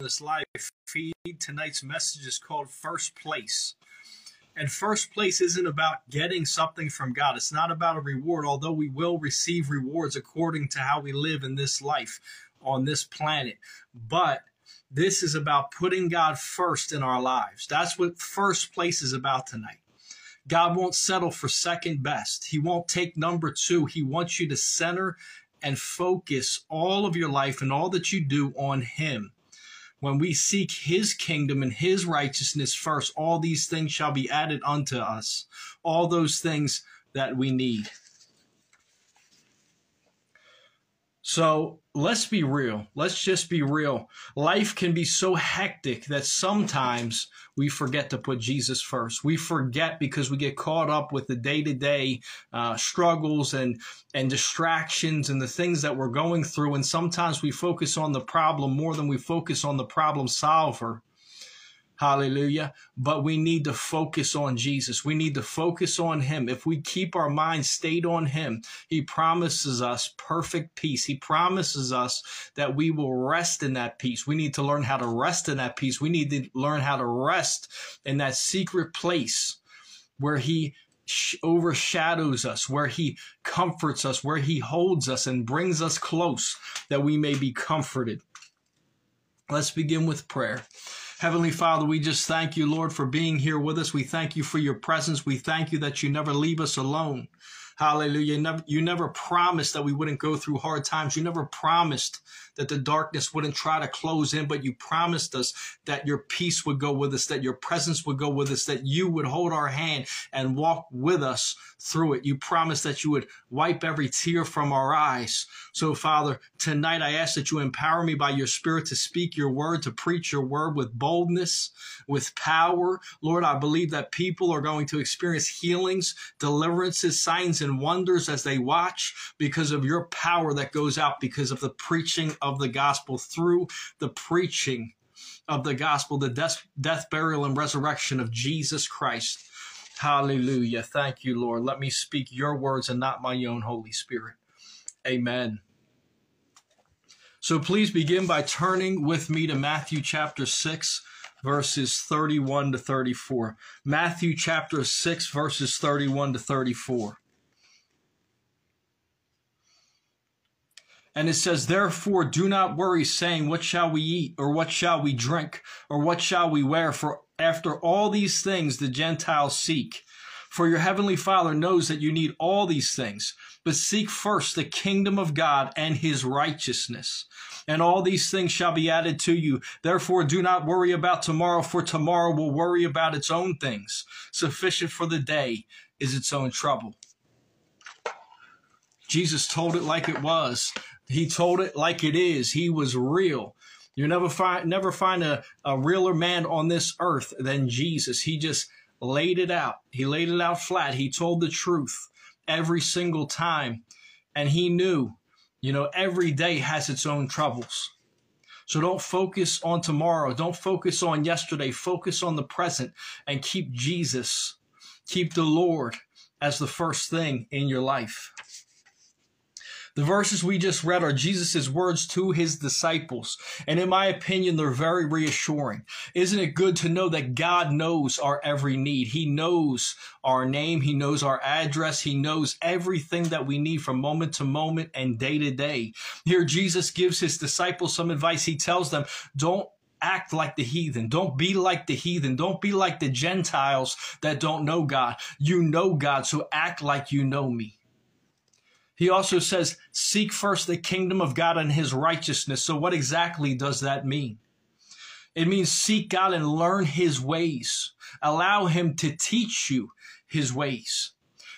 this live feed. Tonight's message is called First Place. And first place isn't about getting something from God. It's not about a reward, although we will receive rewards according to how we live in this life on this planet. But this is about putting God first in our lives. That's what first place is about tonight. God won't settle for second best. He won't take number two. He wants you to center and focus all of your life and all that you do on Him. When we seek His kingdom and His righteousness first, all these things shall be added unto us. All those things that we need. So let's be real. Let's just be real. Life can be so hectic that sometimes we forget to put Jesus first. We forget because we get caught up with the day to day struggles and, and distractions and the things that we're going through. And sometimes we focus on the problem more than we focus on the problem solver. Hallelujah. But we need to focus on Jesus. We need to focus on Him. If we keep our minds stayed on Him, He promises us perfect peace. He promises us that we will rest in that peace. We need to learn how to rest in that peace. We need to learn how to rest in that secret place where He overshadows us, where He comforts us, where He holds us and brings us close that we may be comforted. Let's begin with prayer. Heavenly Father, we just thank you, Lord, for being here with us. We thank you for your presence. We thank you that you never leave us alone. Hallelujah. You never, promised that we wouldn't go through hard times. You never promised that the darkness wouldn't try to close in, but you promised us that your peace would go with us, that your presence would go with us, that you would hold our hand and walk with us through it. You promised that you would wipe every tear from our eyes. So, Father, tonight I ask that you empower me by your Spirit to speak your word, to preach your word with boldness, with power. Lord, I believe that people are going to experience healings, deliverances, signs, and wonders as they watch because of your power that goes out because of the preaching of the gospel through the preaching of the gospel, the death, death, burial, and resurrection of Jesus Christ. Hallelujah. Thank you, Lord. Let me speak your words and not my own, Holy Spirit. Amen. So please begin by turning with me to Matthew chapter 6, verses 31 to 34. Matthew chapter 6, verses 31 to 34. And it says, Therefore, do not worry, saying, What shall we eat, or what shall we drink, or what shall we wear? For after all these things the Gentiles seek. For your heavenly Father knows that you need all these things. But seek first the kingdom of God and his righteousness. And all these things shall be added to you. Therefore, do not worry about tomorrow, for tomorrow will worry about its own things. Sufficient for the day is its own trouble. Jesus told it like it was. He told it like it is. He was real. You never find never find a, a realer man on this earth than Jesus. He just laid it out. He laid it out flat. He told the truth every single time. And he knew, you know, every day has its own troubles. So don't focus on tomorrow. Don't focus on yesterday. Focus on the present and keep Jesus, keep the Lord as the first thing in your life. The verses we just read are Jesus' words to his disciples. And in my opinion, they're very reassuring. Isn't it good to know that God knows our every need? He knows our name. He knows our address. He knows everything that we need from moment to moment and day to day. Here, Jesus gives his disciples some advice. He tells them, don't act like the heathen. Don't be like the heathen. Don't be like the Gentiles that don't know God. You know God, so act like you know me. He also says, seek first the kingdom of God and his righteousness. So, what exactly does that mean? It means seek God and learn his ways. Allow him to teach you his ways.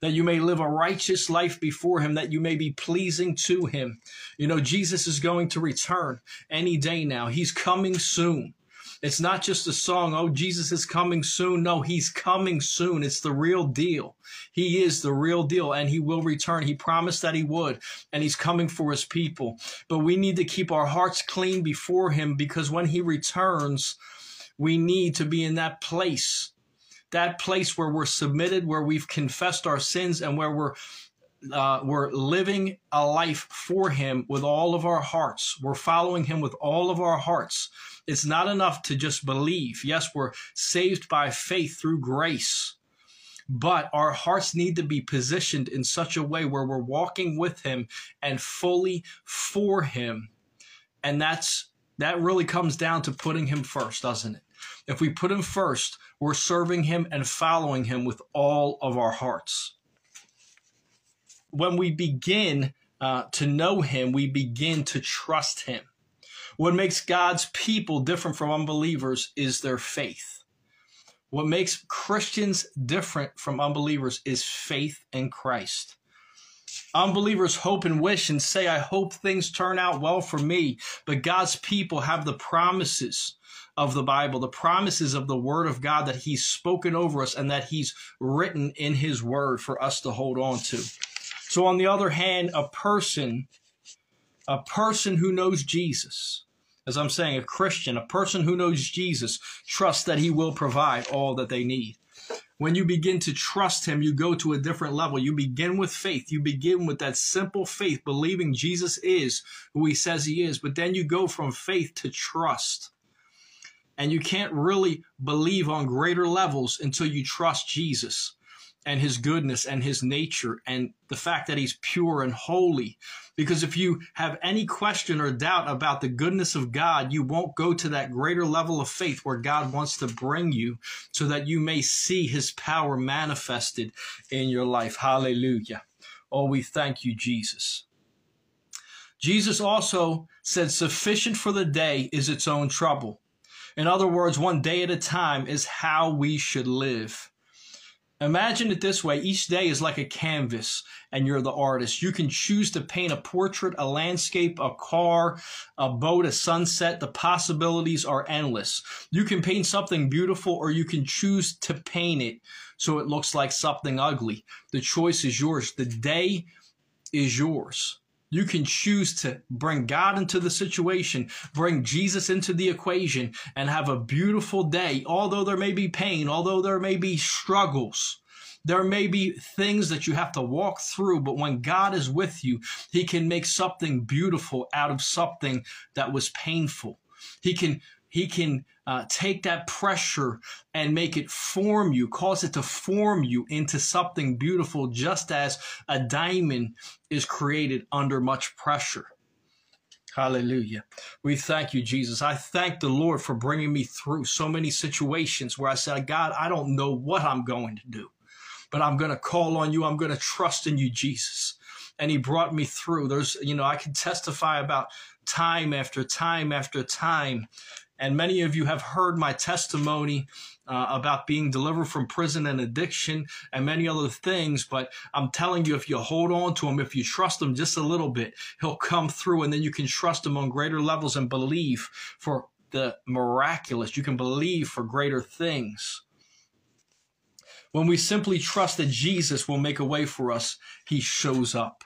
That you may live a righteous life before him, that you may be pleasing to him. You know, Jesus is going to return any day now. He's coming soon. It's not just a song, oh, Jesus is coming soon. No, he's coming soon. It's the real deal. He is the real deal and he will return. He promised that he would, and he's coming for his people. But we need to keep our hearts clean before him because when he returns, we need to be in that place, that place where we're submitted, where we've confessed our sins, and where we're uh, we're living a life for Him with all of our hearts. We're following Him with all of our hearts. It's not enough to just believe. Yes, we're saved by faith through grace, but our hearts need to be positioned in such a way where we're walking with Him and fully for Him. And that's that really comes down to putting Him first, doesn't it? If we put Him first, we're serving Him and following Him with all of our hearts when we begin uh, to know Him, we begin to trust Him. What makes God's people different from unbelievers is their faith. What makes Christians different from unbelievers is faith in Christ. Unbelievers hope and wish and say, I hope things turn out well for me. But God's people have the promises of the Bible, the promises of the Word of God that He's spoken over us and that He's written in His Word for us to hold on to. So on the other hand, a person, a person who knows Jesus, as I'm saying, a Christian, a person who knows Jesus, trusts that he will provide all that they need. When you begin to trust him, you go to a different level. You begin with faith. You begin with that simple faith, believing Jesus is who he says he is. But then you go from faith to trust. And you can't really believe on greater levels until you trust Jesus and his goodness and his nature and the fact that he's pure and holy. Because if you have any question or doubt about the goodness of God, you won't go to that greater level of faith where God wants to bring you so that you may see his power manifested in your life. Hallelujah. Oh, we thank you, Jesus. Jesus also said, sufficient for the day is its own trouble. In other words, one day at a time is how we should live. Imagine it this way each day is like a canvas, and you're the artist. You can choose to paint a portrait, a landscape, a car, a boat, a sunset. The possibilities are endless. You can paint something beautiful, or you can choose to paint it so it looks like something ugly. The choice is yours. The day is yours. You can choose to bring God into the situation, bring Jesus into the equation, and have a beautiful day. Although there may be pain, although there may be struggles, there may be things that you have to walk through, but when God is with you, He can make something beautiful out of something that was painful. He can he can uh, take that pressure and make it form you, cause it to form you into something beautiful, just as a diamond is created under much pressure. Hallelujah. We thank you, Jesus. I thank the Lord for bringing me through so many situations where I said, God, I don't know what I'm going to do, but I'm going to call on you. I'm going to trust in you, Jesus. And he brought me through. There's, you know, I can testify about time after time after time and many of you have heard my testimony uh, about being delivered from prison and addiction and many other things. But I'm telling you, if you hold on to him, if you trust him just a little bit, he'll come through and then you can trust him on greater levels and believe for the miraculous. You can believe for greater things. When we simply trust that Jesus will make a way for us, he shows up.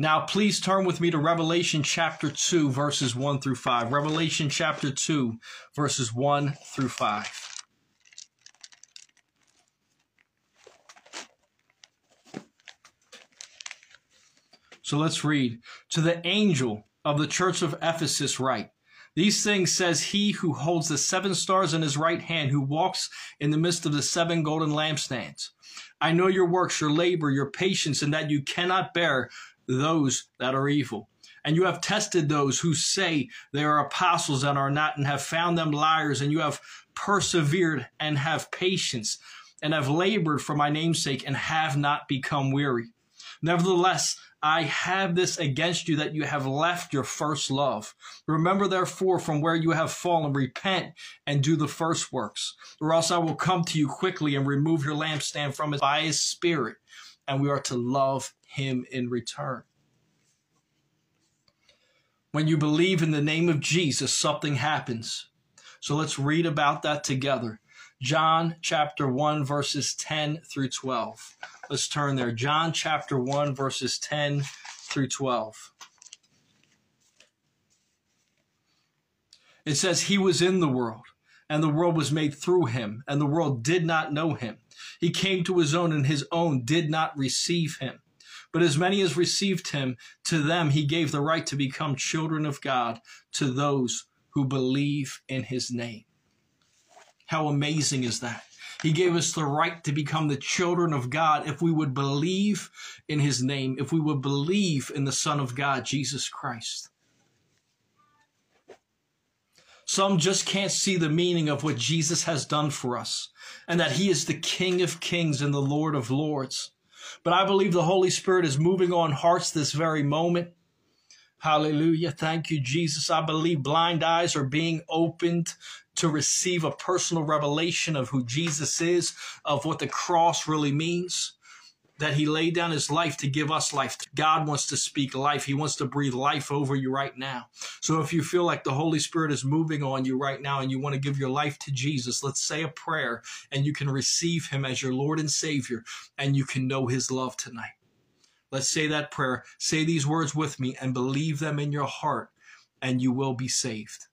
Now, please turn with me to Revelation chapter 2, verses 1 through 5. Revelation chapter 2, verses 1 through 5. So let's read. To the angel of the church of Ephesus, write. These things says he who holds the seven stars in his right hand, who walks in the midst of the seven golden lampstands. I know your works, your labor, your patience, and that you cannot bear those that are evil. And you have tested those who say they are apostles and are not, and have found them liars, and you have persevered and have patience, and have labored for my name's sake, and have not become weary. Nevertheless, I have this against you that you have left your first love. Remember therefore from where you have fallen, repent and do the first works, or else I will come to you quickly and remove your lampstand from it by his spirit, and we are to love him in return. When you believe in the name of Jesus, something happens. So let's read about that together. John chapter 1, verses 10 through 12. Let's turn there. John chapter 1, verses 10 through 12. It says, He was in the world, and the world was made through him, and the world did not know him. He came to his own, and his own did not receive him. But as many as received him, to them he gave the right to become children of God, to those who believe in his name. How amazing is that? He gave us the right to become the children of God if we would believe in his name, if we would believe in the Son of God, Jesus Christ. Some just can't see the meaning of what Jesus has done for us and that he is the King of kings and the Lord of lords. But I believe the Holy Spirit is moving on hearts this very moment. Hallelujah. Thank you, Jesus. I believe blind eyes are being opened to receive a personal revelation of who Jesus is, of what the cross really means that he laid down his life to give us life. God wants to speak life. He wants to breathe life over you right now. So if you feel like the Holy Spirit is moving on you right now and you want to give your life to Jesus, let's say a prayer and you can receive him as your Lord and Savior and you can know his love tonight. Let's say that prayer. Say these words with me and believe them in your heart and you will be saved.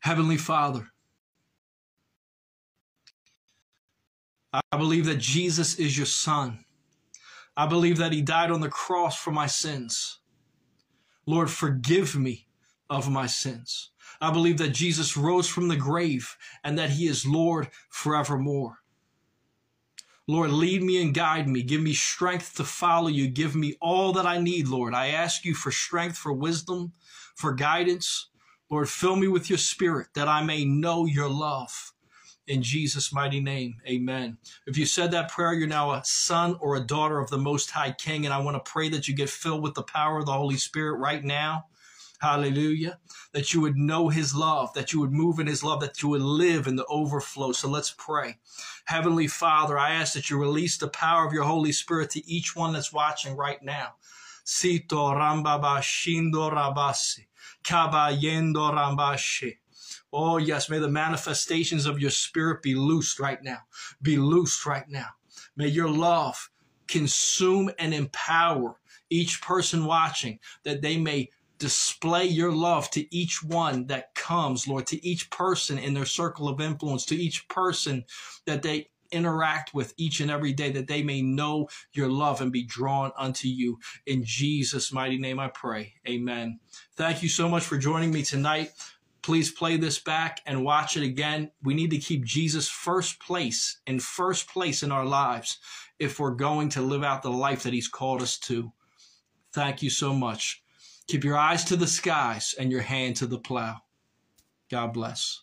Heavenly Father, I believe that Jesus is your son. I believe that he died on the cross for my sins. Lord, forgive me of my sins. I believe that Jesus rose from the grave and that he is Lord forevermore. Lord, lead me and guide me. Give me strength to follow you. Give me all that I need, Lord. I ask you for strength, for wisdom, for guidance. Lord, fill me with your spirit that I may know your love in Jesus' mighty name. Amen. If you said that prayer, you're now a son or a daughter of the Most High King. And I want to pray that you get filled with the power of the Holy Spirit right now. Hallelujah. That you would know his love, that you would move in his love, that you would live in the overflow. So let's pray. Heavenly Father, I ask that you release the power of your Holy Spirit to each one that's watching right now. Sito rambaba shindo rabasi. Kabayendo rambashi. Oh, yes. May the manifestations of your spirit be loosed right now. Be loosed right now. May your love consume and empower each person watching that they may display your love to each one that comes, Lord, to each person in their circle of influence, to each person that they interact with each and every day, that they may know your love and be drawn unto you. In Jesus' mighty name I pray. Amen. Thank you so much for joining me tonight. Please play this back and watch it again. We need to keep Jesus first place in first place in our lives if we're going to live out the life that he's called us to. Thank you so much. Keep your eyes to the skies and your hand to the plow. God bless.